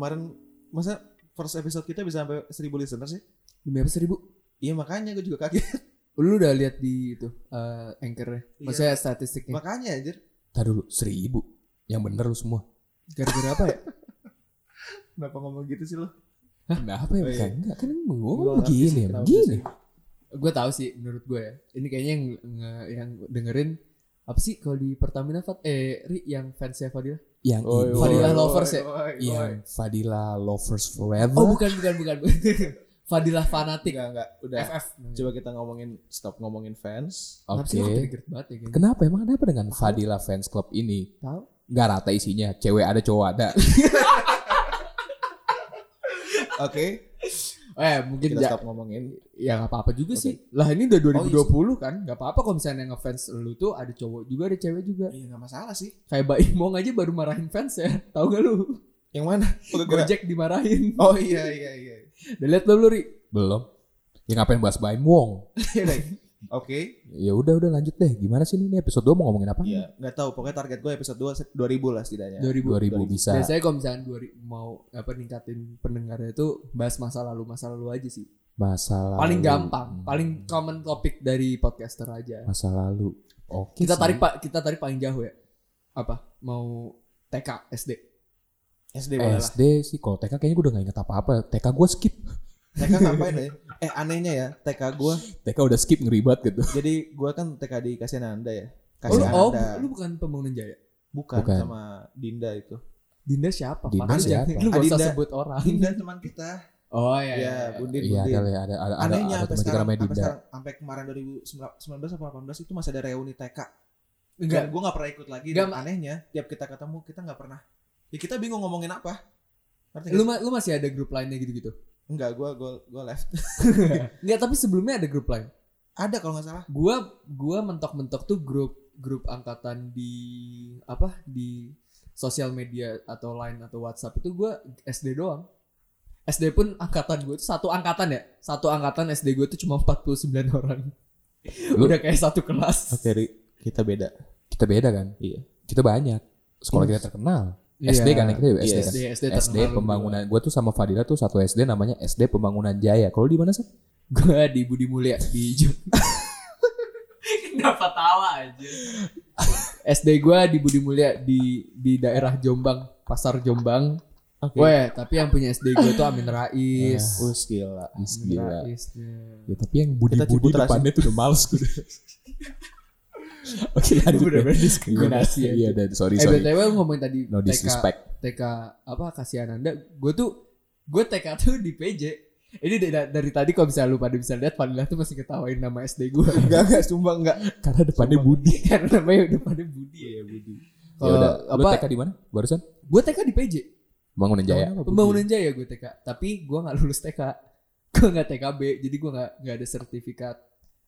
Kemarin masa first episode kita bisa sampai 1000 listener sih? Demi apa seribu? Iya makanya gue juga kaget. Lu udah lihat di itu eh anchornya. Iya. Maksudnya statistiknya. makanya anjir. Tadi dulu seribu. Yang bener lu semua. Gara-gara apa ya? Kenapa ngomong gitu sih lo? Kenapa ya? Oh, iya. Enggak kan ngomong begini begini. gue tahu sih menurut gue ya. Ini kayaknya yang yang dengerin apa sih kalau di Pertamina Fat eh Ri yang fansnya Fadila? Yang Oi, ini. Fadila oi, lovers oi, ya? oi, Yang oi. Fadila Lovers Forever. Oh bukan bukan bukan. Fadilah fanatik. Enggak enggak. Udah. FF. Coba kita ngomongin stop ngomongin fans. Oke. banget ya? Kenapa emang ada apa dengan Fadila Fans Club ini? Tahu? Gak rata isinya, cewek ada cowok ada. Oke. Eh mungkin Kita stop ngomongin. ya nggak apa-apa juga Oke. sih. Lah ini udah Oh, iya 2020 kan, nggak apa-apa kalau misalnya ngefans lu tuh ada cowok juga ada cewek juga. Iya enggak masalah sih. Kayak Mbak Imong aja baru marahin fans ya, tahu gak lu? Yang mana? Gojek dimarahin. Oh iya iya iya. Udah liat belum lu Ri? Belum. Ya ngapain bahas Baim Wong? Oke. Ya udah udah lanjut deh. Gimana sih ini episode 2 mau ngomongin apa? Iya, nggak tahu. Pokoknya target gue episode 2 2000 lah setidaknya. 2000. 2000 bisa. Biasanya kalau misalnya 2000 mau apa ningkatin pendengarnya itu bahas masa lalu masa lalu aja sih. Masa lalu. Paling gampang, Hmm. paling common topik dari podcaster aja. Masa lalu. Oke. Kita sih. tarik Pak, kita tarik paling jauh ya. Apa? Mau TK, SD. SD boleh lah. SD sih kalau TK kayaknya gue udah gak inget apa-apa. TK gue skip. TK ngapain ya? Eh anehnya ya, TK gue. TK udah skip ngeribat gitu. Jadi gue kan TK di Kasihananda ya. Oh, lu, oh, lu bukan pembangunan Jaya. bukan, Bukan. sama Dinda itu. Dinda siapa? Dinda Pak? siapa? Lu gak usah Adinda. sebut orang. Dinda teman kita. Oh iya. Iya, iya. Bundin, Iya Bundin. ada lah, ada ada ada, Anehnya ada sampai sekarang, sampai Dinda. sekarang, sampai kemarin 2019 atau 18 itu masih ada reuni TK. Enggak. Enggak, gue gak pernah ikut lagi. Enggak, Dan anehnya, tiap kita ketemu kita nggak pernah. Ya kita bingung ngomongin apa. Ngerti Lu, ma- lu masih ada grup lainnya gitu-gitu? Enggak, gue gue gue left. Enggak, tapi sebelumnya ada grup lain. ada kalau nggak salah. Gua gua mentok-mentok tuh grup grup angkatan di apa di sosial media atau line atau WhatsApp itu gua SD doang. SD pun angkatan gue itu satu angkatan ya. Satu angkatan SD gue itu cuma 49 orang. Lu- Udah kayak satu kelas. Oke, Ri, kita beda. Kita beda kan? Iya. Kita banyak. Sekolah kita terkenal. SD kan ya? kita SD kan? SD, SD, SD pembangunan. Gue tuh sama Fadila tuh satu SD namanya SD Pembangunan Jaya. Kalau di mana sih? Gue di Budi Mulia di Kenapa tawa aja? SD gue di Budi Mulia di di daerah Jombang, Pasar Jombang. Oke. Weh, tapi yang punya SD gue tuh Amin Rais. Us gila. Amin Gila. Rais. Ya, tapi yang Budi Kita Budi Ciputra depannya tuh udah males gue. Oke lanjut. deh. Bener-bener diskriminasi Iya, dan sorry Eh sorry. BTW lu ngomongin tadi No TK, disrespect. TK apa Kasihananda, gue tuh gue TK tuh di PJ. Ini dari, dari tadi kalau misalnya lu pada bisa lihat Fadilah tuh masih ketawain nama SD gue Enggak, enggak, sumpah enggak. Karena depannya Budi. karena namanya pada Budi ya Budi. Ya Kalau udah, lu apa TK di mana? Barusan? gue TK di PJ. Pembangunan Jaya. Pembangunan Jaya gue TK, tapi gue nggak lulus TK. Gue nggak TKB, jadi gue nggak nggak ada sertifikat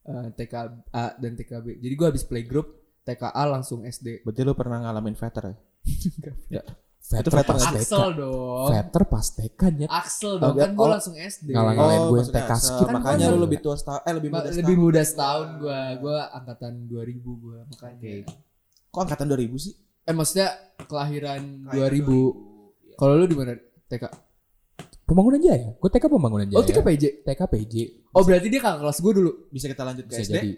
eh, TK A dan TKB. Jadi gue habis playgroup TKA langsung SD. Berarti lu pernah ngalamin veter ya? Veter veter pas TK. Axel dong. Veter pas TK nyet. Axel dong, Oh, kan gue oh. langsung SD. Ngalang-ngalain gue yang maksudnya TK skip. Kan Makanya lu lebih tua setahun, eh lebih muda setahun. lebih muda setahun gue, gue angkatan 2000 gue makanya. Oke. Kok angkatan 2000 sih? Eh maksudnya kelahiran Kelahiran 2000. Kalau lu di mana TK? Pembangunan Jaya. Gue TK Pembangunan Jaya. Oh TK PJ. TK PJ. Oh berarti dia kakak kelas gue dulu. Bisa kita lanjut ke Bisa SD? jadi.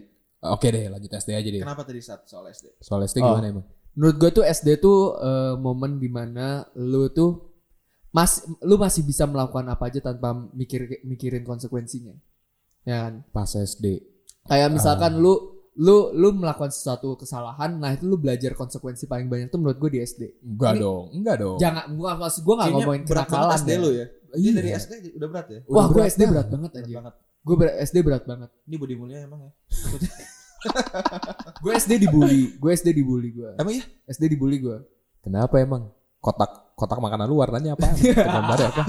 Oke deh, lanjut SD aja deh. Kenapa tadi saat soal SD? Soal SD Oh. gimana emang? Menurut gue tuh SD tuh eh, momen di mana lu tuh mas lu masih bisa melakukan apa aja tanpa mikir mikirin konsekuensinya. Ya kan? Pas SD. Kayak misalkan lu lu lu melakukan sesuatu kesalahan, nah itu lu belajar konsekuensi paling banyak tuh menurut gue di SD. Enggak Ini- dong, enggak dong. Jangan gua maksud gua gak Kayaknya ngomongin kenakalan SD ya. lu ya? Iya. dari SD udah berat ya? Wah, gue berat SD berat banget Berat aja. banget. Gue SD berat banget. Ini Budi Mulia emang ya? Gue SD dibully. Gue SD dibully gue. Emang ya? SD dibully gue. Kenapa emang? Kotak kotak makanan lu warnanya apa? Gambarnya apa?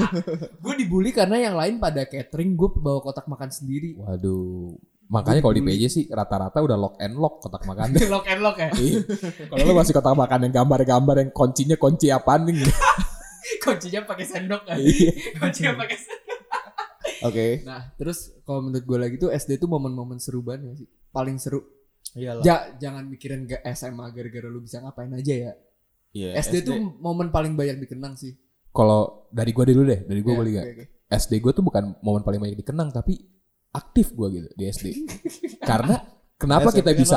Gue dibully karena yang lain pada catering. Gue bawa kotak makan sendiri. Waduh. Makanya kalau di PJ sih rata-rata udah lock and lock kotak makannya. lock and lock ya. Iya. Kalau lu masih kotak makan yang gambar-gambar yang kuncinya kunci apaan nih? Kuncinya pakai sendok kan. Iya. Kuncinya pakai sendok. Oke. Nah, terus kalau menurut gue lagi tuh SD tuh momen-momen seru banget sih. Paling seru. Iyalah. Ja, jangan mikirin gak SMA gara-gara lu bisa ngapain aja ya. Iya, SD, tuh momen paling banyak dikenang sih. kalau dari gue dulu deh, dari gue Ya, boleh gak? oke. SD gue tuh bukan momen paling banyak dikenang tapi aktif gue gitu di SD. Karena kenapa SMP kita kan bisa.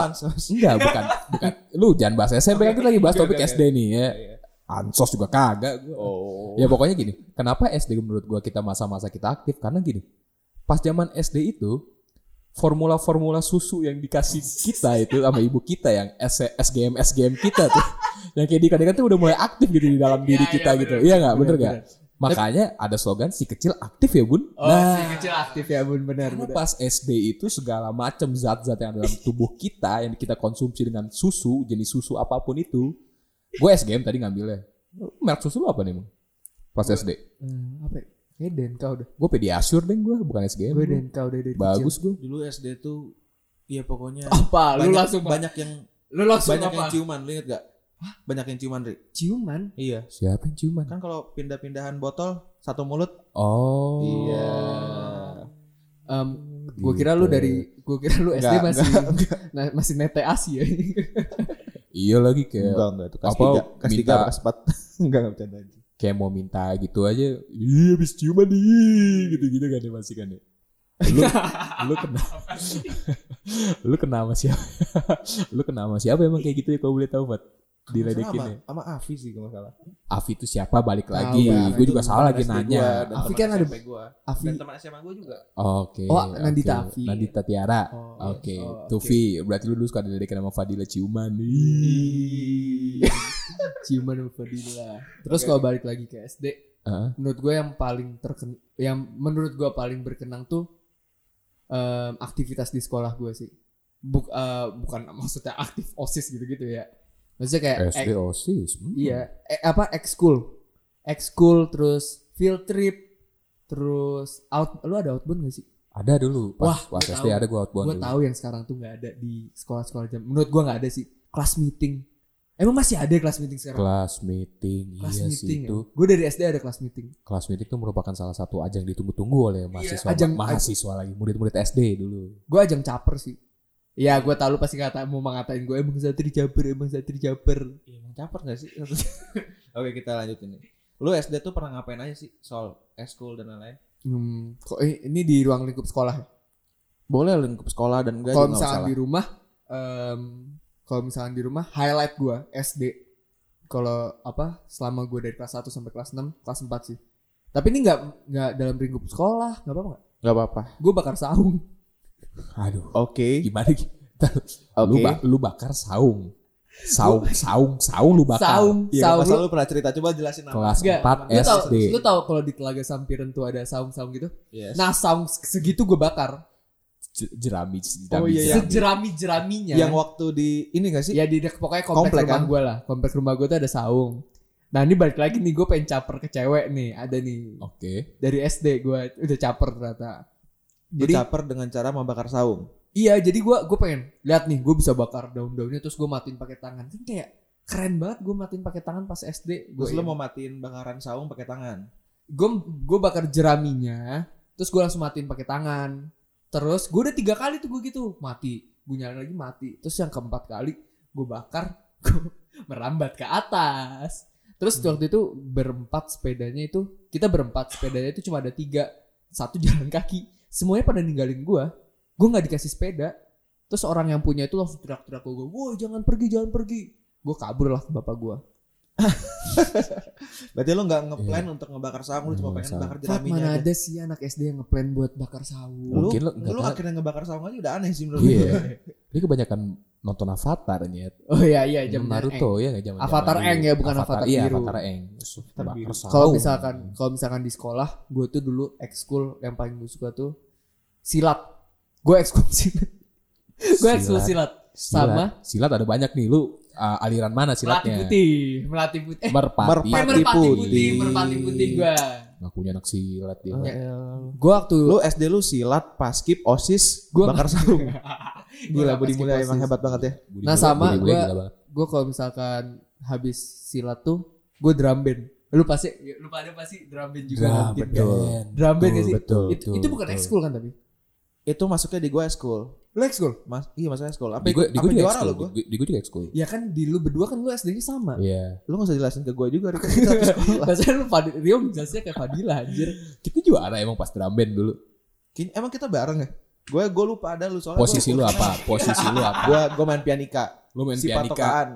Enggak, bukan bukan. Lu jangan bahas SMP kan kita lagi bahas topik SD nih ya. Iya. Ansos juga kagak gua. Oh. Ya pokoknya gini, kenapa SD menurut gua kita masa-masa kita aktif karena gini. Pas zaman SD itu formula-formula susu yang dikasih kita itu sama ibu kita yang SGM SGM kita tuh yang kayak dikatakan tuh udah mulai aktif gitu di dalam diri Iya, kita iya, gitu. bener. Iya nggak? Bener nggak? Makanya ada slogan si kecil aktif ya bun. Oh, si kecil aktif ya bun benar Karena pas SD itu segala macam zat-zat yang ada dalam tubuh kita yang kita konsumsi dengan susu, jenis susu apa pun itu. Gue SGM tadi ngambilnya. Merek susu lu apa nih, Bang? Pas SD. Hmm, apa? ya? Kayak DNK udah. Gue Pediasure deh gue, bukan SGM. Gue. DNK udah dari Bagus gue. Dulu SD tuh Iya pokoknya. Apa? Lu banyak, langsung banyak yang Lu langsung banyak apa? yang ciuman, lu inget gak? Banyak yang ciuman, Ri. Ciuman. Iya. Siapa yang ciuman? Kan kalau pindah-pindahan botol satu mulut. Oh. Iya. Em, gue kira lu Gitu. dari gue kira lu SD Enggak, masih na- masih nete asi ya. Iya lagi kayak enggak, itu kelas apa, tiga. Kelas minta- tiga, apa kelas empat. enggak, enggak bercanda aja. kayak mau minta gitu aja. Iya habis ciuman nih gitu-gitu kan ya masih kan ya. Lu lu kena lu kena sama siapa? lu kena sama siapa emang kayak gitu ya kalau boleh tahu Fat? Diledekin ya. sama Afi sih kalau salah. Afi itu siapa balik lagi. Bang. Gue juga salah lagi nanya. gua teman kan ada- gua. Afi. Dan teman SMA gua juga. Oke. Oh, Nandita oke. Afi. Nandita Tiara. Oh, Oke. oh, oke. Tufi, berarti lu dulu suka diledekin sama Fadila ciuman. Ciuman sama Fadila. Terus kalau balik lagi ke SD, Heeh. menurut gue yang paling terken yang menurut gue paling berkenang tuh em, aktivitas di sekolah gue sih. Buk, eh, bukan maksudnya aktif OSIS gitu-gitu ya. Maksudnya kayak SD OSIS. Hmm. iya, eh, apa ekskul. Ekskul terus field trip terus out lu ada outbound gak sih? Ada dulu. Pas, Wah, pas gua SD tahu. ada gue outbound Gue dulu. tahu yang sekarang tuh nggak ada di sekolah-sekolah jam. Menurut gue nggak ada sih. Kelas meeting. Emang masih ada kelas meeting sekarang? Kelas meeting. Kelas iya meeting. sih itu. Gue dari SD ada kelas meeting. Kelas meeting itu merupakan salah satu ajang ditunggu-tunggu oleh mahasiswa. Iya, ajang- mahasiswa lagi. Murid-murid SD dulu. Gue ajang caper sih. Ya gue tahu lu pasti kata mau ngatain gue emang satri jaber emang satri jaber. Iya, Emang caper gak sih? Oke kita lanjutin nih. Lu SD tuh pernah ngapain aja sih? Soal eskul dan lain-lain? Hmm, kok eh, ini di ruang lingkup sekolah ya? Boleh lingkup sekolah dan enggak Kalau nggak masalah. di rumah, em, kalau misalkan di rumah highlight gue SD. Kalau apa selama gue dari kelas 1 sampai kelas 6, kelas 4 sih. Tapi ini nggak nggak dalam lingkup sekolah, nggak apa-apa nggak? Gak apa-apa. Gue bakar saung. Aduh. Oke. Gimana gitu? Lu, Oke. ba- lu bakar saung. Saung, saung, saung lu bakar. Saung, Iya, saung. masa Lu, lu pernah cerita coba jelasin apa? Kelas Nggak, 4 lu tahu, SD. lu tahu kalau di Telaga Sampiran tuh ada saung-saung gitu? Yes. Nah, saung segitu gue bakar. Jerami, jerami, Oh, iya, iya. jerami. Sejerami-jeraminya. Yang waktu di ini gak sih? Ya di dek- pokoknya komplek, Komplek, rumah kan? gue lah. Komplek rumah gue tuh ada saung. Nah ini balik lagi nih gue pengen caper ke cewek nih. Ada nih. Oke. Dari SD gue udah caper ternyata. Jadi caper dengan cara membakar saung. iya jadi gue gue pengen lihat nih gue bisa bakar daun-daunnya terus gue matiin pakai tangan. Kan kayak keren banget gue matiin pakai tangan pas SD. Terus lu mau matiin bakaran saung pakai tangan. gue gue bakar jeraminya. Terus gue langsung matiin pakai tangan. Terus gue udah tiga kali tuh gue gitu mati. Gue nyalain lagi mati. Terus yang keempat kali gue bakar gue merambat ke atas. Terus waktu itu berempat sepedanya itu kita berempat sepedanya itu cuma ada tiga satu jalan kaki semuanya pada ninggalin gue gue nggak dikasih sepeda. Terus orang yang punya itu langsung teriak-teriak gue woi jangan pergi jangan pergi. Gue kabur lah ke bapak gue Berarti lu gak ngeplan untuk ngebakar saung, lu cuma pengen bakar jeraminya mana aja. ada sih anak SD yang ngeplan buat bakar saung Lu, Mungkin lu tahu. akhirnya ngebakar saung aja udah aneh sih menurut Iya. gue. Ini kebanyakan nonton Avatar nih ya. oh iya iya jam Naruto ya nggak zaman Avatar Eng ya, bukan Avatar iya, biru. Avatar Eng. Avatar kalau misalkan kalau misalkan di sekolah gue tuh dulu ekskul yang paling gue suka tuh silat gue ekskul silat gue ekskul silat sama silat ada banyak nih lu uh, aliran mana silatnya putih melatih putih eh merpati Merpati. eh, merpati putih. putih merpati putih gue ngakunya anak silat dia gue waktu Lu SD lu silat, paskib, osis, Gua- bakar saung. Gua Gila Budi Mulya emang hebat banget ya. Budi Nah, sama Budi gua- gue kalau misalkan habis silat tuh gue drum band lu pasti lu pada pasti drum band juga Drum kan? band. drum band gak sih Betul, itu, betul, itu bukan betul. ekskul kan tapi itu masuknya di gue school. Lex School. Mas, iya masuknya school. Apa Di gue di apa gue juga juara ekskul. lo gue? Di, di gue juga ekskul. Ya kan di lu berdua kan lu SD-nya sama. Iya. Lu gak usah jelasin ke gue juga, Rik. Kita lu Fadil, Rio jelasnya kayak Fadila anjir. Kita juara emang pas drum band dulu. Kini- Emang kita bareng ya? Gue gue lupa ada lu soalnya. Posisi lu apa? Posisi lu apa? Gue gue main pianika. Lu main si pianika. patokaan.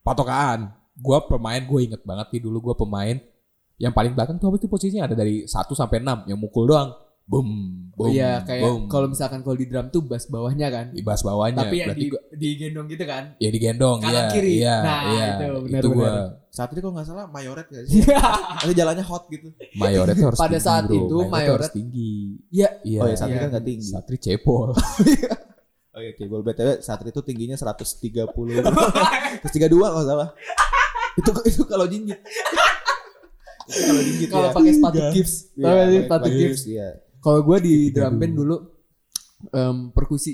Patokaan. Gua pemain, gue inget banget nih dulu gua pemain yang paling belakang tuh apa sih posisinya ada dari 1 sampai 6 yang mukul doang. Boom, Oh boom, iya kayak boom. kalau misalkan kalau di drum tuh bass bawahnya kan. di bass bawahnya Tapi yang berarti di, gua, digendong gitu kan. ya digendong kanan iya, kiri. iya, Nah, iya. itu benar, itu gua. Saat itu kalau nggak salah mayoret gak sih? Nanti jalannya hot gitu. mayoret harus Pada tinggi, saat bro. itu Mayoret mayoret- harus tinggi. Iya. Iya. Oh ya Satri iya. kan gak tinggi. Satri cepol. Oh iya cebol BTW Satri itu tingginya 130 132 kalau salah. itu itu kalau jinjit. itu kalau jinjit Kalau ya. pakai sepatu gips. Iya, pakai sepatu sepatu gips. Iya. Kalau gue di drum band dulu. dulu em, perkusi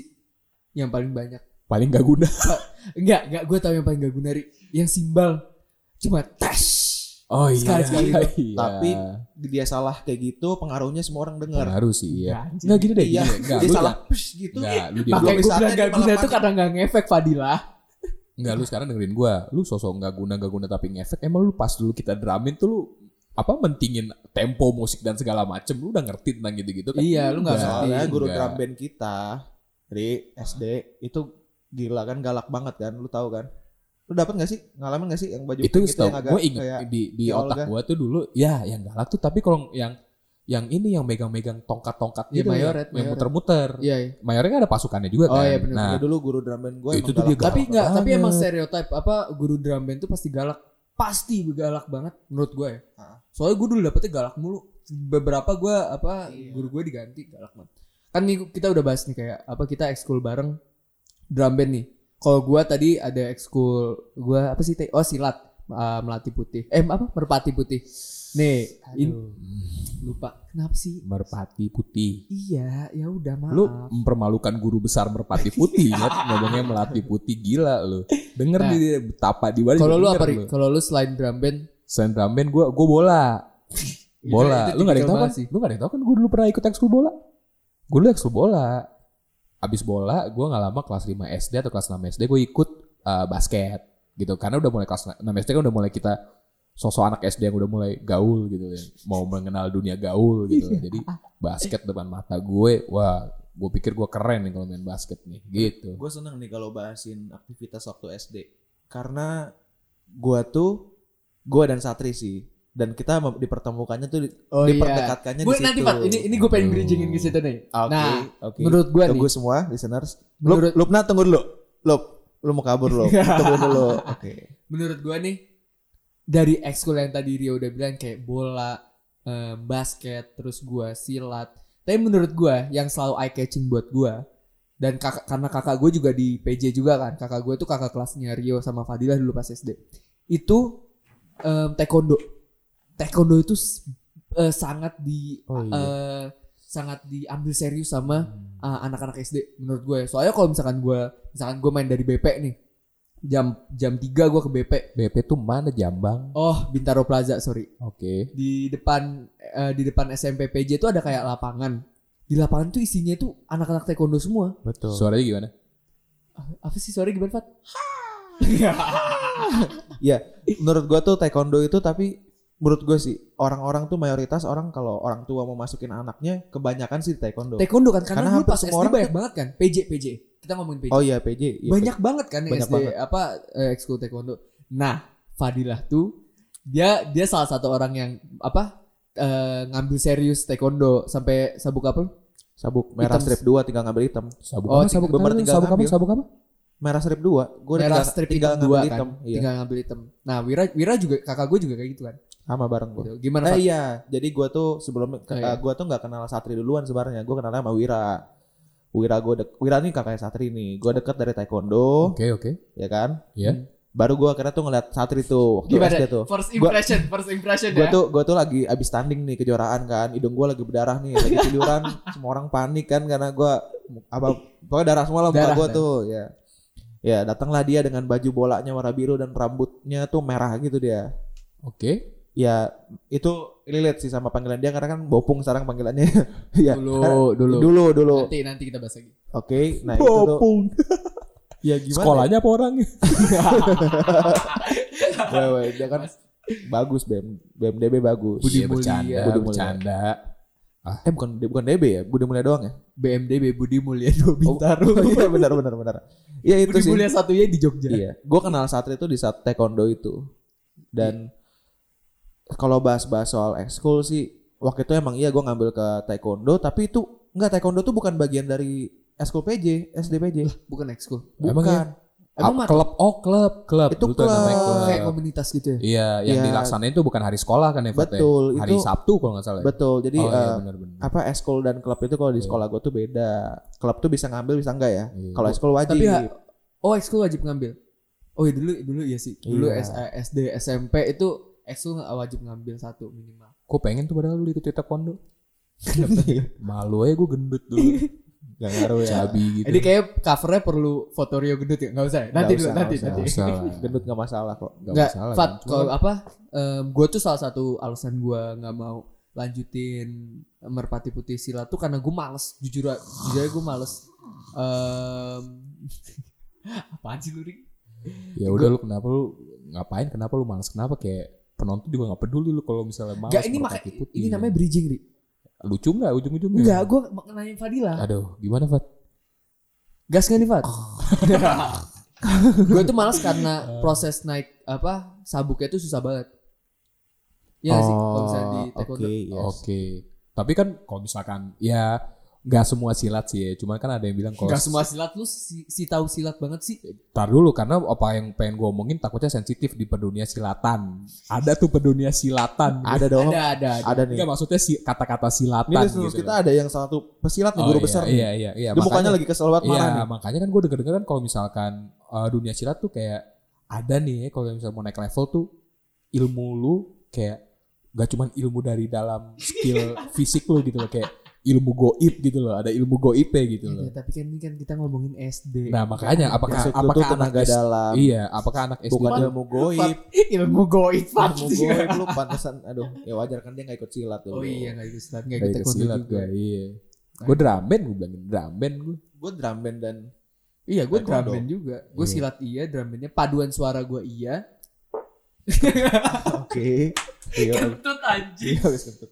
yang paling banyak. Paling gak guna. Enggak, enggak gue tahu yang paling gak guna Ri. Yang simbal cuma tes. Oh iya. Sekali-sekali doang. iya. Tapi dia salah kayak gitu pengaruhnya semua orang dengar. pengaruh sih iya. Enggak gini deh. Iya. Enggak, dia salah jangan- push gitu. Enggak, lu di Makanya gue misalnya bilang dia gak guna panik. karena gak ngefek Fadila. Enggak lu sekarang dengerin gua. Lu sosok enggak guna enggak guna tapi ngefek. Emang lu pas dulu kita drumin tuh lu apa mentingin tempo musik dan segala macem lu udah ngerti tentang gitu-gitu kan Iya, lu nggak Enggak, ngerti. Soalnya guru enggak. drum band kita di SD itu gila kan galak banget kan, lu tahu kan? Lu dapat gak sih ngalamin gak sih yang baju itu setahu yang agak gue inget kayak di di otak gue tuh dulu ya yang galak tuh tapi kalau yang yang ini yang megang-megang tongkat-tongkat gitu mayoret, yang, yang mayoret. muter-muter Iya, iya. mayoretnya kan ada pasukannya juga Oh, kan iya, bener. nah Ya dulu guru drum band gue Itu tuh dia Tapi enggak, tapi emang stereotip apa guru drum band tuh pasti galak. Pasti galak banget menurut gue ya. Soalnya gue dulu dapetnya galak mulu. Beberapa gue apa Iya. guru gue diganti galak banget. Kan nih kita udah bahas nih kayak apa kita ekskul bareng drum band nih. Kalau gue tadi ada ekskul gue apa sih? Oh silat Ah, melati putih. Eh apa merpati putih. Nih, in- lupa. Kenapa sih? merpati putih Iya, ya udah maaf. lu mempermalukan guru besar merpati putih ya ngomongnya melati putih gila lu denger Nah. dia betapa di balik Kalau lu apa? Kalau lu selain drum band selain drum band gue gue bola bola lu gak ada yang tahu kan sih. lu gak ada yang tahu kan gue dulu pernah ikut ekskul bola gue dulu ekskul bola abis bola gue nggak lama kelas 5 SD atau kelas 6 SD gue ikut uh, basket gitu karena udah mulai kelas 6 SD kan udah mulai kita sosok anak SD yang udah mulai gaul gitu ya mau mengenal dunia gaul gitu jadi basket depan mata gue wah gue pikir gue keren nih kalau main basket nih gitu Gue seneng nih kalau bahasin aktivitas waktu SD karena gue tuh gue dan Satri sih dan kita dipertemukannya tuh Oh iya. diperdekatkannya Gue di situ. nanti Pak, ini ini gue pengen bridgingin ke situ nih. Oke, Nah, oke. menurut gue nih, Tunggu semua listeners. Menurut- Lup, Lupna tunggu dulu. Lup, lu mau kabur lu. tunggu dulu. Oke. menurut gue nih dari ekskul yang tadi Rio udah bilang kayak bola, eh, basket, terus gue silat. Tapi menurut gue yang selalu eye catching buat gue dan kakak karena kakak gue juga di PJ juga kan, kakak gue tuh kakak kelasnya Rio sama Fadilah dulu pas SD. Itu em, taekwondo. Taekwondo itu eh, sangat di Oh, iya. eh, sangat diambil serius sama uh, anak-anak SD menurut gue. Soalnya kalau misalkan gue misalkan gue main dari BP nih jam jam 3 gue ke BP. BP tuh mana Jambang Oh, Bintaro Plaza, sorry. oke Di depan eh, di depan SMP PJ itu ada kayak lapangan. Di lapangan tuh isinya itu anak-anak taekwondo semua. Betul. suaranya gimana Apa sih suara gimana, Fat? Ya, menurut gua tuh taekwondo itu tapi menurut gue sih orang-orang tuh mayoritas orang kalau orang tua mau masukin anaknya kebanyakan sih di taekwondo. taekwondo kan karena, Karena dulu pas SD semua orang banyak banget kan. PJ PJ. Kita ngomongin PJ. oh iya PJ. Iya, banyak banget kan Banyak SD banget. apa eh, ekskul taekwondo. Nah, Fadilah tuh dia dia salah satu orang yang apa eh, ngambil serius taekwondo sampai sabuk apa? Sabuk merah Hitam. strip 2 tinggal ngambil hitam. sabuk Oh, apa sabuk bener apa tinggal sabuk apa ngambil. sabuk apa Merah strip 2. Gue Merah tinggal, strip tinggal ngambil kan. hitam. Iya. Tinggal ngambil hitam. Nah, Wira Wira juga kakak gue juga kayak gitu kan. Sama bareng gue. Gitu. Gimana Eh Fat? iya, jadi gua tuh sebelum Oh, iya. gua tuh nggak kenal Satri duluan sebenarnya. Gua kenalnya sama Wira. Wira gua dek, Wira nih kakaknya Satri nih. Gua deket dari taekwondo, oke oke ya kan? ya Baru gua akhirnya tuh ngeliat Satri tuh waktu Gimana? SD tuh. First Gua- impression, first impression Gua ya. tuh gua tuh lagi abis tanding nih kejuaraan kan. Hidung gua lagi berdarah nih, lagi tiduran. semua orang panik kan karena gua apa pokoknya darah semua lah muka Darah, gua darah. tuh, ya. Ya, datanglah dia dengan baju bolanya warna biru dan rambutnya tuh merah gitu dia. oke ya itu relate sih sama panggilan dia karena kan bopung sekarang panggilannya ya Dulu, karena- dulu. dulu dulu Nanti nanti kita bahas lagi. oke nah itu tuh ya gimana Sekolahnya apa orangnya? ya, weh, dia kan bagus BM BMDB bagus Budi Iya, Mulia. Budi Mulia. bercanda. eh bukan bukan DB ya Budi Mulia doang ya BMDB Budi Mulia dua Bintaro. oh, iya benar benar benar iya itu Budi sih Mulia satunya di Jogja. Iya, gue kenal Satri itu di saat taekwondo itu. Dan kalau bahas-bahas soal ekskul sih, waktu itu emang iya gue ngambil ke taekwondo, tapi itu enggak taekwondo tuh bukan bagian dari ekskul PJ, SD PJ. Bukan ekskul. Emang Bukan. ya? Emang Ah, klub oh klub klub Itu namanya klub. klub. kayak komunitas gitu ya. Iya, yang Iya. dilaksanain itu bukan hari sekolah kan ya, ya? Betul, Hari itu- Sabtu kalau nggak salah. ya? Betul. Jadi oh, iya, eh, benar-benar. apa ekskul dan klub itu kalau di sekolah gue tuh beda. Klub tuh bisa ngambil bisa enggak ya? Iya. Kalau ekskul wajib. Tapi ha- oh ekskul wajib ngambil. Oh iya dulu dulu iya sih. Dulu Iya. S- eh, SD SMP itu ekskul nggak wajib ngambil satu minimal. Gue pengen tuh padahal lu ikut taekwondo. Malu aja gue gendut dulu. Gak ngaruh ya. Cabi gitu. Ini kayak covernya perlu foto Rio gendut ya? Nggak usah ya? Nanti dulu, usah, nanti, usah. nanti. Usah. Gendut gak masalah kok. Nggak Nggak, masalah Fat, kan. Kalau apa? gue tuh salah satu alasan gue nggak mau lanjutin merpati putih silat tuh karena gue males. Jujur, aja gue males. Em, apaan sih lu Rik? ya udah lu kenapa lu ngapain kenapa lu males kenapa kayak penonton juga nggak peduli lu kalau misalnya males Gak ini makanya putih. ini namanya bridging Rik. lucu nggak ujung-ujungnya Enggak, gue nanya Fadila. aduh gimana Fat Gas gak nih Fat? gue tuh males karena proses naik apa sabuknya itu susah banget. Iya nggak sih kalau misalnya di Oh, taekwondo. Oke, yes. oke tapi kan kalau misalkan ya nggak semua silat sih ya cuman kan ada yang bilang kalau Gak semua silat lu si, si tahu silat banget sih. Tar dulu karena apa yang pengen gue omongin takutnya sensitif di pedunia silatan. Ada tuh pedunia silatan. Ada dong. Ada ada ada. Ada nih. Enggak maksudnya si kata-kata silatan Ini gitu. kita ada yang salah satu pesilat nih Oh, guru iya, besar nih. Iya iya iya. Dia mukanya lagi kesel banget Iya, marah nih. makanya kan gue denger-denger kan kalau misalkan uh, dunia silat tuh kayak ada nih kalau misalnya mau naik level tuh ilmu lu kayak gak cuman ilmu dari dalam skill fisik lu gitu loh kayak ilmu goib gitu loh ada ilmu goib gitu loh Iya, tapi kan ini kan kita ngomongin SD. nah makanya apakah tuh apakah anak tenaga S- dalam. iya apakah anak SD Bukan ilmu goib. ilmu goib. Ilmu goib lu pantesan aduh ya wajar kan dia gak ikut silat dulu. Oh iya nggak ikut silat nggak Gak ikut ikut silat juga. gue iya gue drum band gue bilangin drum band gue Gue drum band dan Iya gue drum band juga. Gue Iya. silat iya, drum bandnya paduan suara gue iya. oke. Iya. Kentut anjing. Iya habis kentut.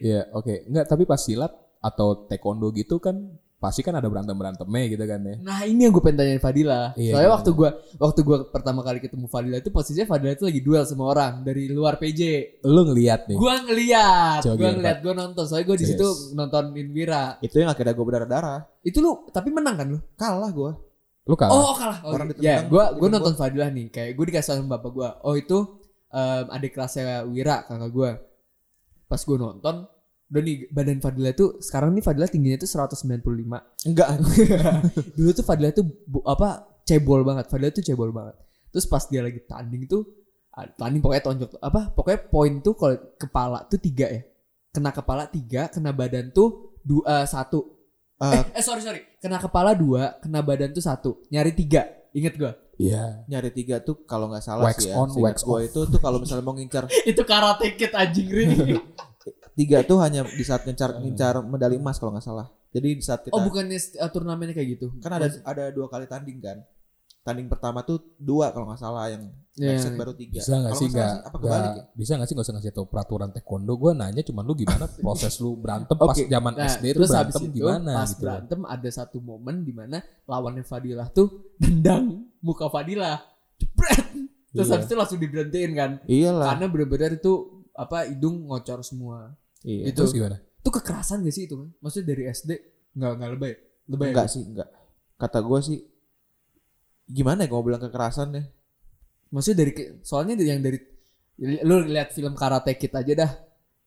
Iya, oke. Enggak, tapi pas silat atau taekwondo gitu kan pasti kan ada berantem-berantemnya gitu kan ya. Nah ini yang gue pengen tanyain Fadila. Iya, Soalnya gimana? waktu gue waktu gue pertama kali ketemu Fadila itu posisinya Fadila itu lagi duel sama orang dari luar PJ. Lu ngeliat nih. Gue ngeliat, gue ngeliat, gue nonton. Soalnya gue di situ Serius. nontonin Wira. Itu yang akhirnya gue berdarah-darah. Itu lu tapi menang kan lu? Kalah gue. Lu kalah. Oh kalah. Oh, Orang ya, gue gue nonton Fadilah nih. Kayak gue dikasih sama bapak gue. Oh itu em, adik kelasnya Wira kakak gue. Pas gue nonton, udah nih badan Fadilah tuh sekarang nih Fadilah tingginya tuh 195. Enggak. Dulu tuh Fadilah tuh bu- apa cebol banget. Fadilah tuh cebol banget. Terus pas dia lagi tanding tuh tanding pokoknya tonjok apa pokoknya poin tuh kalau kepala tuh tiga ya kena kepala tiga kena badan tuh dua eh, satu Eh, eh sorry sorry kena kepala dua kena badan tuh satu nyari tiga inget gua Iya. nyari tiga tuh kalau nggak salah Wax sih ya. on, seingat wax gue itu tuh kalau misalnya mau ngincar itu karate kid anjing Ri. tiga tuh hanya di saat ngincar ngincar medali emas kalau nggak salah. Jadi di saat kita oh bukannya uh, turnamennya kayak gitu kan ada ada dua kali tanding kan. Tanding pertama tuh dua kalau nggak salah yang next set baru tiga. Bisa gak Kalau sih nggak gak, apa kebalik ya? bisa gak sih gak usah ngasih tau peraturan taekwondo Gue nanya cuman lu gimana proses lu berantem pas zaman Nah, SD itu terus habis berantem itu gimana pas gitu berantem ada satu momen di mana lawannya Fadilah tuh nendang muka Fadilah. Jebret. Terus Iya. habis itu langsung diberhentiin kan. Iyalah. Karena benar-benar itu apa hidung ngocor semua. Iya. Itu Terus gimana? itu kekerasan gak sih itu kan? Maksudnya dari SD nggak nggak lebay. Lebay. Enggak sih, enggak. Kata gue sih gimana ya gue mau bilang kekerasan ya? Maksudnya dari soalnya dari yang dari lu lihat film Karate Kid aja dah.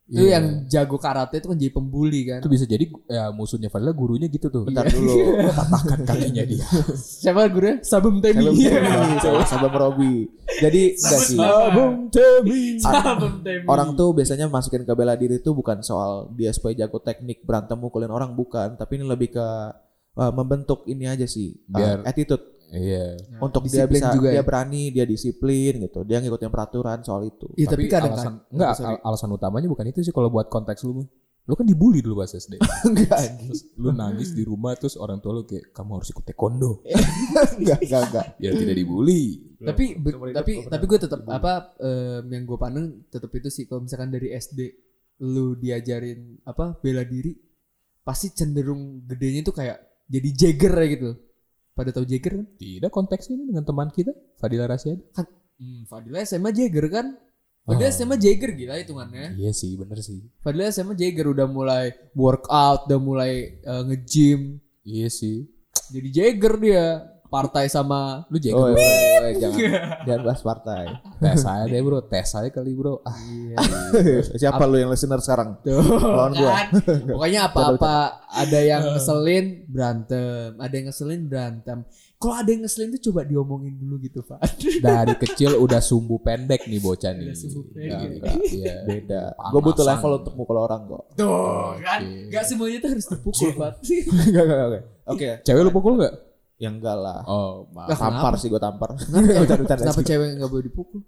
Itu Iya. yang jago karate itu kan jadi pembuli kan. Itu bisa jadi ya, musuhnya Fadila gurunya gitu tuh Bentar dulu. Patahkan kakinya dia Siapa gurunya? Sabum Temi. Sabam Temi, sama Sabam Robi. Jadi enggak sih. Sabum Temi Sabum Temi. Orang tuh biasanya masukin ke bela diri tuh bukan soal dia supaya jago teknik berantem mukulin orang bukan, tapi ini lebih ke uh, membentuk ini aja sih, uh, Biar- attitude. Iya. Nah, untuk dia disiplin bisa juga dia ya. berani dia disiplin gitu dia ngikutin peraturan soal itu Iya, tapi, kadang alasan, kan enggak al- alasan utamanya bukan itu sih kalau buat konteks lu. Lu kan dibully dulu pas SD. enggak. Terus lu nangis di rumah terus orang tua lu kayak kamu harus ikut taekwondo enggak enggak enggak biar tidak dibully. tapi be- tapi tapi gue tetap apa em, yang gue pandang tetap itu sih kalau misalkan dari SD lu diajarin apa bela diri pasti cenderung gedenya itu kayak jadi jagger ya gitu pada tahu jagger kan Tidak konteksnya ini dengan teman kita Fadila Rasyad. hmm, Fadila SMA jagger kan Fadila Oh. SMA jagger gila hitungannya Iya sih, bener sih. Fadila SMA jagger udah mulai workout udah mulai eh, nge-gym Iya sih. jadi jagger dia partai sama Lu jaga oh, bro. iya, iya, iya, jangan jangan bahas partai tes aja deh bro, tes aja kali bro. Ah, iya siapa lu yang listener sekarang Tuh, Lawan gua. Pokoknya apa-apa ada yang ngeselin berantem, ada yang ngeselin berantem. Kalau ada yang ngeselin tuh coba diomongin dulu gitu, Pak. dari kecil udah sumbu pendek nih bocah nih. Udah sumbu pendek. Iya. beda gue butuh level untuk mukul orang kok Tuh, kan? Oke. Gak semuanya tuh harus terpukul, Pak. enggak enggak enggak oke Cewek lu pukul nggak? Ya enggak lah Oh, maaf. Lah, tampar kenapa? sih gue tampar bercanda. Kenapa cewek gak boleh dipukul?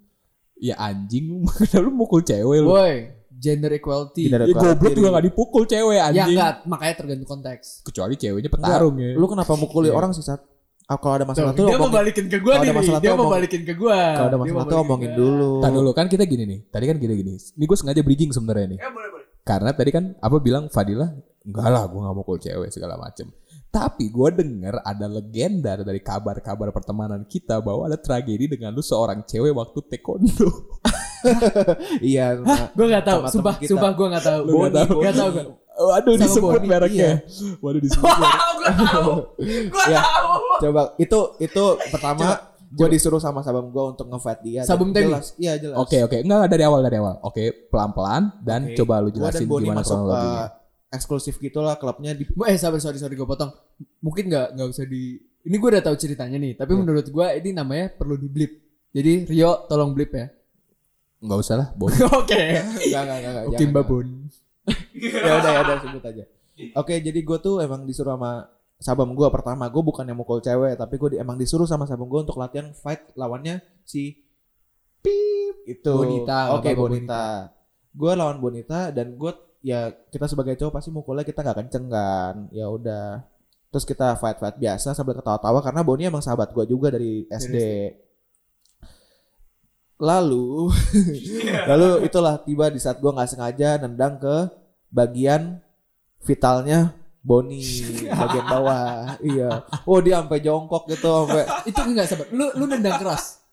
Ya anjing lu, lu mukul cewek lu. Woi, gender equality. Tidak ada Ya goblok equality. juga gak dipukul cewek Ya anjing. enggak, makanya tergantung konteks. Kecuali ceweknya petarung ya. lu kenapa mukuli Iya. orang sih saat Ah, kalau ada masalah Tuh, tuh dia mau balikin ke gua nih, masalah dia tuh mau balikin ke gua. kalau ada masalah tuh omongin dulu Tadi dulu kan kita gini nih. Tadi kan gini gini. Ini gue sengaja bridging sebenarnya nih. Ya, boleh, boleh. Karena tadi kan apa bilang Fadila enggak lah gue gak mau mukul cewek segala macem. Tapi gue denger ada legenda dari kabar-kabar pertemanan kita bahwa ada tragedi dengan lu seorang cewek waktu taekwondo. iya Gua gak tahu, Sama sumpah, kita. sumpah gua gak tahu. Nggak tahu? Gak gua. Waduh Sama disebut mereknya. Waduh disebut. tahu. Gua Ya. tahu. coba itu itu pertama gue disuruh sama sabam gue untuk nge-fight dia Sabum Temi? jelas iya jelas Oke oke enggak dari awal dari awal. Oke pelan-pelan dan Oke. coba lu Gua dan jelasin gimana masuk kronologinya. Eksklusif gitulah klubnya di Eh sorry sorry sorry gue potong. Mungkin nggak nggak usah di. Ini gue udah tahu ceritanya nih. Tapi Iya. menurut gue ini namanya perlu di blip. Jadi Rio tolong blip ya. Enggak usah lah, Bon. Oke. Enggak, enggak, enggak. Oke jangan, Mbak. Bon. ya udah ya udah sebut aja oke jadi gue tuh emang disuruh sama sabam gue pertama gue bukan yang mukul cewek tapi gue di- emang disuruh sama sabam gue untuk latihan fight lawannya si pip itu Bonita, oke nggak apa-apa, bonita gue lawan bonita dan gue ya kita sebagai cowok pasti mukulnya kita nggak kenceng kan ya udah terus kita fight fight biasa sambil ketawa-tawa karena Boni emang sahabat gue juga dari SD lalu lalu itulah tiba di saat gue nggak sengaja nendang ke bagian vitalnya Boni bagian bawah iya oh dia sampai jongkok gitu sampai Itu enggak sabar. Lu lu nendang keras.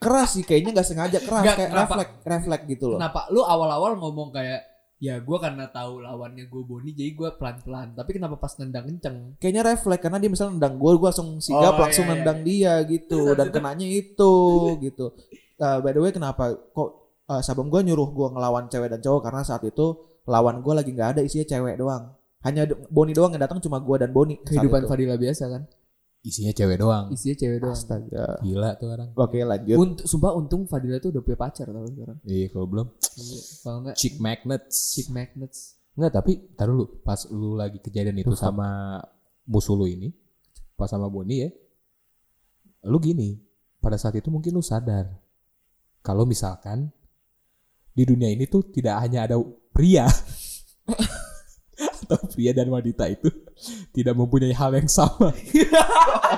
keras sih kayaknya nggak sengaja keras Nggak, kayak kenapa? refleks refleks gitu loh Kenapa? Lu awal-awal ngomong kayak ya gue karena tahu lawannya gue Boni jadi gue pelan-pelan. Tapi kenapa pas nendang kenceng? kayaknya refleks karena dia misalnya nendang gue gue langsung sigap Oh, langsung iya, iya. nendang dia gitu dan kenanya itu gitu Uh, by the way kenapa kok uh, sabam gue nyuruh gue ngelawan cewek dan cowok karena saat itu lawan gue lagi nggak ada isinya cewek doang hanya Boni doang yang datang cuma gue dan Boni Kehidupan. Fadila biasa kan. Isinya cewek doang. Isinya cewek doang. astaga Gila tuh orang. oke lanjut Unt sumpah untung Fadila tuh udah punya pacar tau sekarang. Iya kalau belum Iya, Kalau enggak chick magnets. chick magnets. Enggak, tapi taruh lu pas lu lagi kejadian itu sama musuh lu ini, pas sama Boni ya. Lu gini, pada saat itu mungkin lu sadar kalau misalkan di dunia ini tuh tidak hanya ada pria atau pria dan wanita itu tidak mempunyai hal yang sama.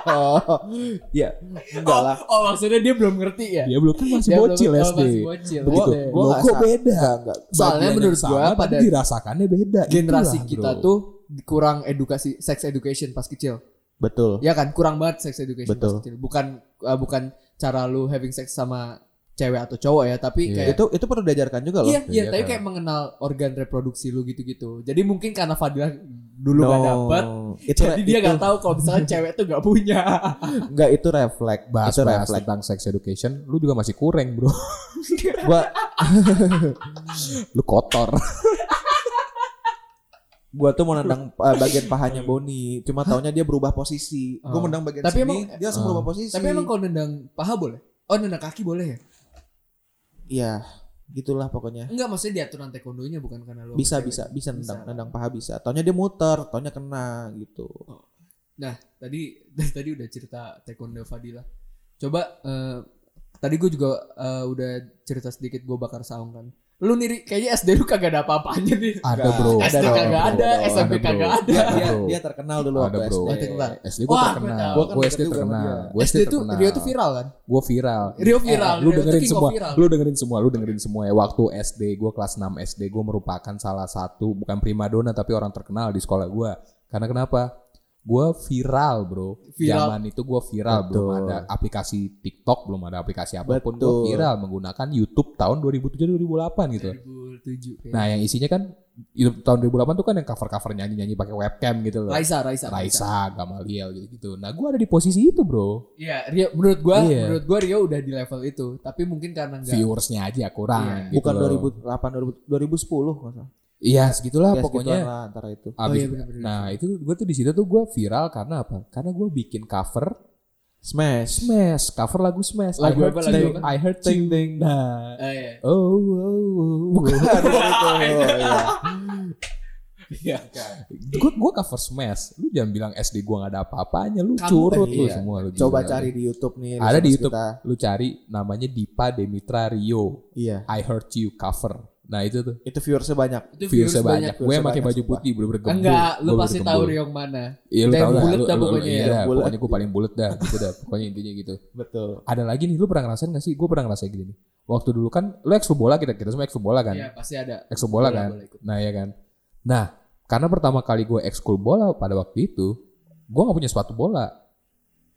oh ya enggak lah Oh maksudnya dia belum ngerti ya? Dia belum kan masih Dia belum- bocil oh, SD. masih bocil. Begitu. Oke. Gua sa- beda. enggak Soalnya menurut sama, gua tapi pada dirasakannya beda. generasi Itulah, kita bro. tuh kurang edukasi sex education pas kecil. betul Ya kan, kurang banget sex education Betul. pas kecil. Bukan uh, bukan cara lu having sex sama cewek atau cowok ya, tapi Iya. kayak itu itu perlu diajarkan juga loh Iya, iya, Iya tapi kan. kayak mengenal organ reproduksi lu gitu-gitu. Jadi mungkin karena Fadila dulu gak No, dapet, itu jadi dia itu- gak tahu kalau misalnya cewek tuh gak punya. enggak itu refleks bahas itu bahas refleks tentang sex education, lu juga masih kurang bro. gua lu kotor. gua tuh mau nendang uh, bagian pahanya Boni cuma taunya dia berubah posisi gua Oh. nendang bagian Tapi sini emang- dia langsung Oh. berubah posisi tapi emang kalau nendang paha boleh? Oh nendang kaki boleh ya? Iya gitulah pokoknya Enggak maksudnya di aturan taekwondonya bukan karena lu bisa bisa bisa nendang Bisa. nendang paha bisa taunya dia muter taunya kena gitu Nah, tadi dari tadi udah cerita taekwondo Fadila. Coba eh, tadi gue juga eh, udah cerita sedikit gue bakar saung kan. Lu nih Ri, kayaknya SD lu kagak ada apa-apanya nih. Ada bro. SD dong, kagak bro. ada, Ada, SMP bro. kagak ada. Dia, Ada, dia, dia terkenal dulu Ada waktu bro. SD. Oh, terkenal. SD gue terkenal. Gua kan deket SD terkenal. Gue SD tuh Rio tuh viral kan? Gue viral. Rio viral. Eh, lu Rio tuh dengerin semua. viral. Lu dengerin semua. Lu dengerin semua ya. Waktu SD gue kelas 6 SD gue merupakan salah satu bukan primadona tapi orang terkenal di sekolah gue. Karena kenapa? Gue viral bro. Viral. Zaman itu gue viral belum Betul. ada aplikasi TikTok, belum ada aplikasi apa pun. Gue viral menggunakan YouTube tahun 2007-2008 gitu. 2007 kayaknya. Nah yang isinya kan YouTube tahun 2008 tuh kan yang cover-cover nyanyi-nyanyi pakai webcam gitu loh. Raisa, Raisa, Raisa, Gamaliel gitu-gitu. Nah gue ada di posisi itu bro. Iya, Rio menurut gua, Iya. menurut gua Rio udah di level itu, tapi mungkin karena enggak Viewersnya aja kurang. Iya. gitu Bukan loh. 2008 2010 nggak salah. Iya segitulah Ya, pokoknya. segituan lah antara itu. Oh Abis, iya benar-benar. nah itu gue tuh di situ tuh gue viral karena apa? Karena gue bikin cover Smash. Smash, cover lagu Smash. Lagu I heard apa, lagu? I heard Ting, ting. Nah, Oh, iya. oh, oh, oh. Bukan itu. iya. Iya. gue gue cover Smash. Lu jangan bilang SD gue gak ada apa-apanya. Lu Kamu- curut lu iya. semua lu. Coba gila. cari di YouTube nih. Ada di YouTube. kita. Lu cari namanya Dipa Demitra Rio. Iya. I heard you cover. Nah itu tuh. Itu viewersnya banyak. Itu Viewersnya banyak. Gue pakai baju sumpah. putih bener-bener gembul. Enggak, lu pasti tahu yang mana. Iya lu tahu lah. bulet Lu- dah pokoknya iya ya. Pokoknya gue paling bulet dah. Gitu dah. Pokoknya intinya gitu. Betul. Ada lagi nih, lu pernah ngerasain gak sih? Gue pernah ngerasain gini nih. Waktu dulu kan, lu ekskul bola kita, kita semua ekskul bola kan? Iya, pasti ada. Ekskul bola Bola, kan? bola. Nah ya kan. Nah, karena pertama kali gue ekskul bola pada waktu itu, gue gak punya sepatu bola.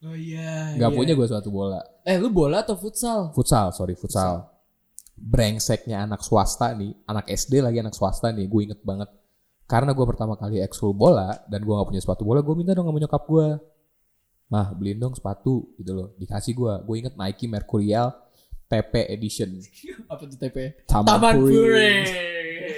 Oh iya. Gak iya. punya gue sepatu bola. Eh, lu bola atau futsal? Futsal, sorry futsal. Brengseknya anak swasta nih, anak SD lagi anak swasta nih, gue inget banget. Karena gue pertama kali ekskul bola dan gue gak punya sepatu bola, gue minta dong sama nyokap gue. Mah beliin dong sepatu gitu loh. Dikasih gue. Gue inget Nike Mercurial PP Edition. Apa tuh TP? Taman, Taman Puring. Puring.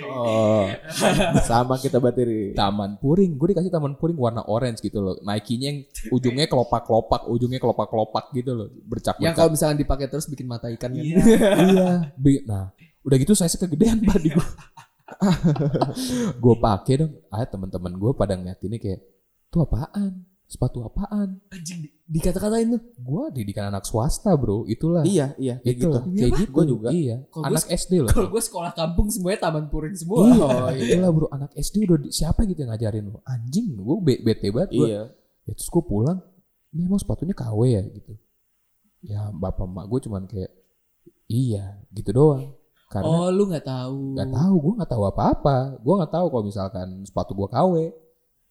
Oh. Sama kita bateri. Taman Puring. Gue dikasih Taman Puring warna orange gitu loh. Nike-nya yang ujungnya kelopak-kelopak, ujungnya kelopak-kelopak gitu loh. Yang Bercak-bercak. kalau misalkan dipakai terus bikin mata ikan kan. iya. Bi- Nah, udah gitu saya kegedean pak di gue. gue pakai dong. Ah teman-teman gue pada ngeliat ini kayak, tuh apaan? Sepatu apaan? Anjing di- dikata-katain tuh. Gue didikan anak swasta bro, itulah. Iya, iya, kayak itu gitu. kayak gitu. Gua juga. Iya. Anak SD loh. Kalau gue sekolah kampung semuanya Taman Puring semua. Iya, itulah bro. Anak SD udah di- siapa gitu yang ngajarin lo? Anjing, gue be- bete banget. Gua. Iya. Ya, terus gue pulang, ini emang sepatunya KW ya gitu. Ya bapak emak gue cuman kayak, iya gitu doang. Karena Oh, lu nggak tahu. nggak tahu gue nggak tahu apa-apa gue nggak tahu kalau misalkan sepatu gue KW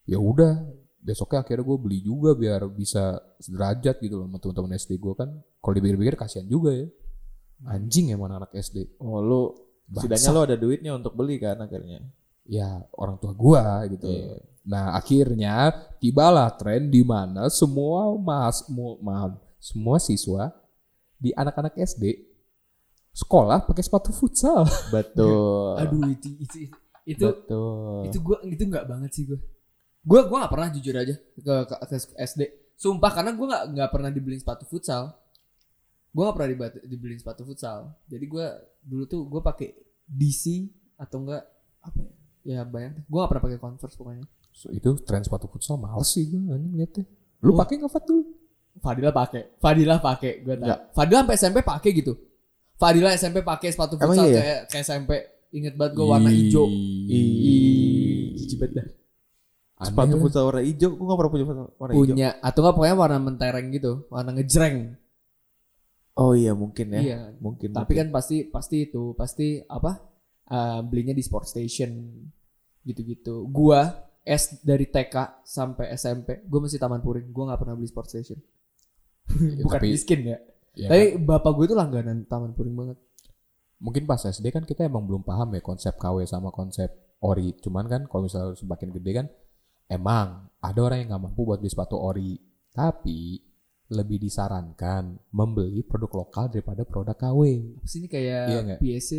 ya udah besoknya akhirnya gue beli juga biar bisa sederajat gitu loh sama teman-teman SD gue kan kalau dipikir-pikir kasihan juga ya anjing emang anak SD Oh, lu Bangsat. setidaknya lu ada duitnya untuk beli kan akhirnya. ya orang tua gue gitu Iya. nah akhirnya tibalah tren di mana semua mas mu- ma- semua siswa di anak-anak SD sekolah pakai sepatu futsal Betul. Aduh itu itu itu itu, Betul. itu gue itu nggak banget sih gue. Gue gue nggak pernah jujur aja ke, ke, ke SD. Sumpah karena gue nggak nggak pernah dibeliin sepatu futsal. Gue nggak pernah dibeliin sepatu futsal. Jadi gue dulu tuh gue pakai DC atau enggak apa ya? Ya bayang. Gue gak pernah pakai Converse pokoknya. So, itu tren sepatu futsal males sih gue anjing liatnya. Lu pakai nggak Fat dulu? Fadila pakai. Fadila pakai. Gue tahu. Fadila sampai SMP pakai gitu. Fadila SMP pakai sepatu Emang futsal iya ya? kayak kayak SMP. Ingat banget gue warna hijau. Ih. Banget dah. Sepatu futsal warna hijau, gua gak pernah punya warna hijau. Punya atau enggak pokoknya warna mentereng gitu, warna ngejreng. Oh iya mungkin ya. Iya. Mungkin. Tapi kan pasti pasti itu, pasti apa? eh, belinya di sport station gitu-gitu. Gua S dari TK sampai SMP, gue masih Taman Puring. Gua nggak pernah beli sport station. Ya, Bukan tapi- miskin ya. Ya, Tapi bapak gue tuh langganan Taman Puring banget. mungkin pas SD kan kita emang belum paham ya konsep KW sama konsep ori. Cuman kan kalau misalnya semakin gede kan emang ada orang yang nggak mampu buat beli sepatu ori. Tapi lebih disarankan membeli produk lokal daripada produk KW. Apa sih ini kayak Iya? PSC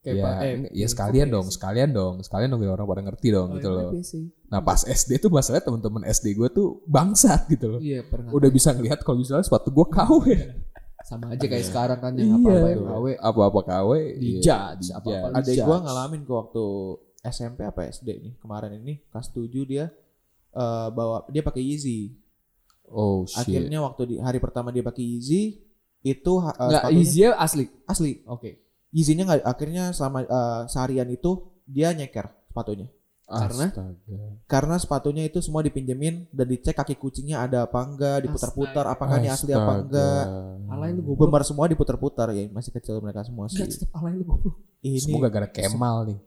kayak Ya, Pak- eh, ya kok sekalian PSC? dong, sekalian dong, sekalian dong biar orang pada ngerti dong Oh, gitu iya, loh. PSC. Nah pas SD tuh masalahnya teman-teman SD gue tuh bangsat gitu loh. Iya pernah. Udah bisa ngelihat kalau misalnya sepatu gue KW. sama aja kayak sekarang kan yang apa-apa yang KW. Apa-apa KW. Dijudge, iya, apa-apa Judge. gua ngalamin ke waktu SMP apa SD nih kemarin ini kelas 7 dia eh, bawa dia pakai Yeezy Oh shit. Akhirnya waktu di hari pertama dia pakai Yeezy itu ha- uh, Enggak, sepatunya Yeezy asli. asli. Oke. Yeezy-nya nggak akhirnya selama uh, seharian itu dia nyeker sepatunya. Karena? Astaga. Karena sepatunya itu semua dipinjemin dan dicek kaki kucingnya ada apa enggak, diputar-putar apakah ini asli apa enggak. Alain lu goblok. Semua diputar-putar ya, masih kecil mereka semua sih. Enggak alain lu goblok. Ini Semua gara-gara Kemal nih.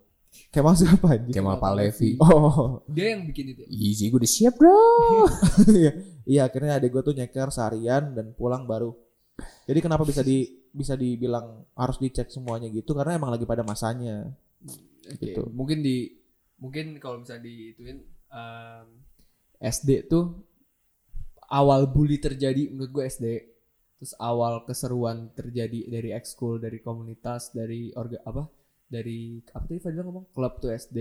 Kemal siapa anjing? Kemal Palevi. Oh, Dia yang bikin itu. ya? Easy gue udah siap bro. iya. Iya, akhirnya adik gue tuh nyeker seharian dan pulang baru. Jadi kenapa bisa di bisa dibilang harus dicek semuanya gitu karena emang lagi pada masanya. Oke, Gitu. Mungkin di mungkin kalau misalnya diituin em, SD tuh awal bully terjadi menurut gue SD. Terus awal keseruan terjadi dari ekskul, dari komunitas, dari orga apa? Dari apa tadi Fadil ngomong? Klub tuh SD.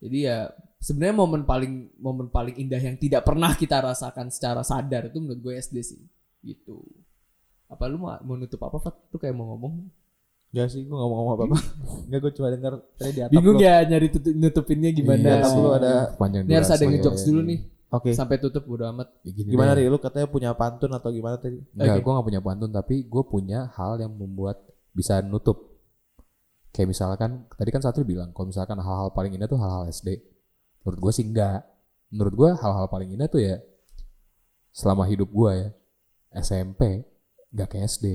Jadi ya sebenarnya momen paling momen paling indah yang tidak pernah kita rasakan secara sadar itu menurut gue SD sih. Gitu. Apa lu mau, mau nutup apa Fat? Tuh kayak mau ngomong. Gak sih, gue gak mau ngomong apa-apa. Gak, gue cuma denger tadi di atap Bingung lu. ya nyari tutup, nutupinnya gimana. Iya, atap lu ada panjang Ini harus ada durasi. yang ngejokes dulu nih Oke. sampai tutup bodo amat. Ya gini Gimana deh. Ri? Lu katanya punya pantun atau gimana tadi? Enggak, Oke. gue gak punya pantun tapi gue punya hal yang membuat bisa nutup. Kayak misalkan tadi kan Satri bilang kalau misalkan hal-hal paling indah tuh hal-hal SD. Menurut gue sih enggak. Menurut gue hal-hal paling indah tuh ya selama hidup gue ya SMP nggak kayak SD.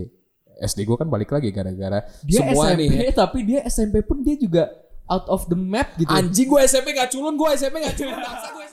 SD gue kan balik lagi gara-gara Dia semua SMP nih. ya. tapi dia SMP pun dia juga out of the map gitu. Anjing gue SMP gak culun, gue SMP gak culun. Bangsa gue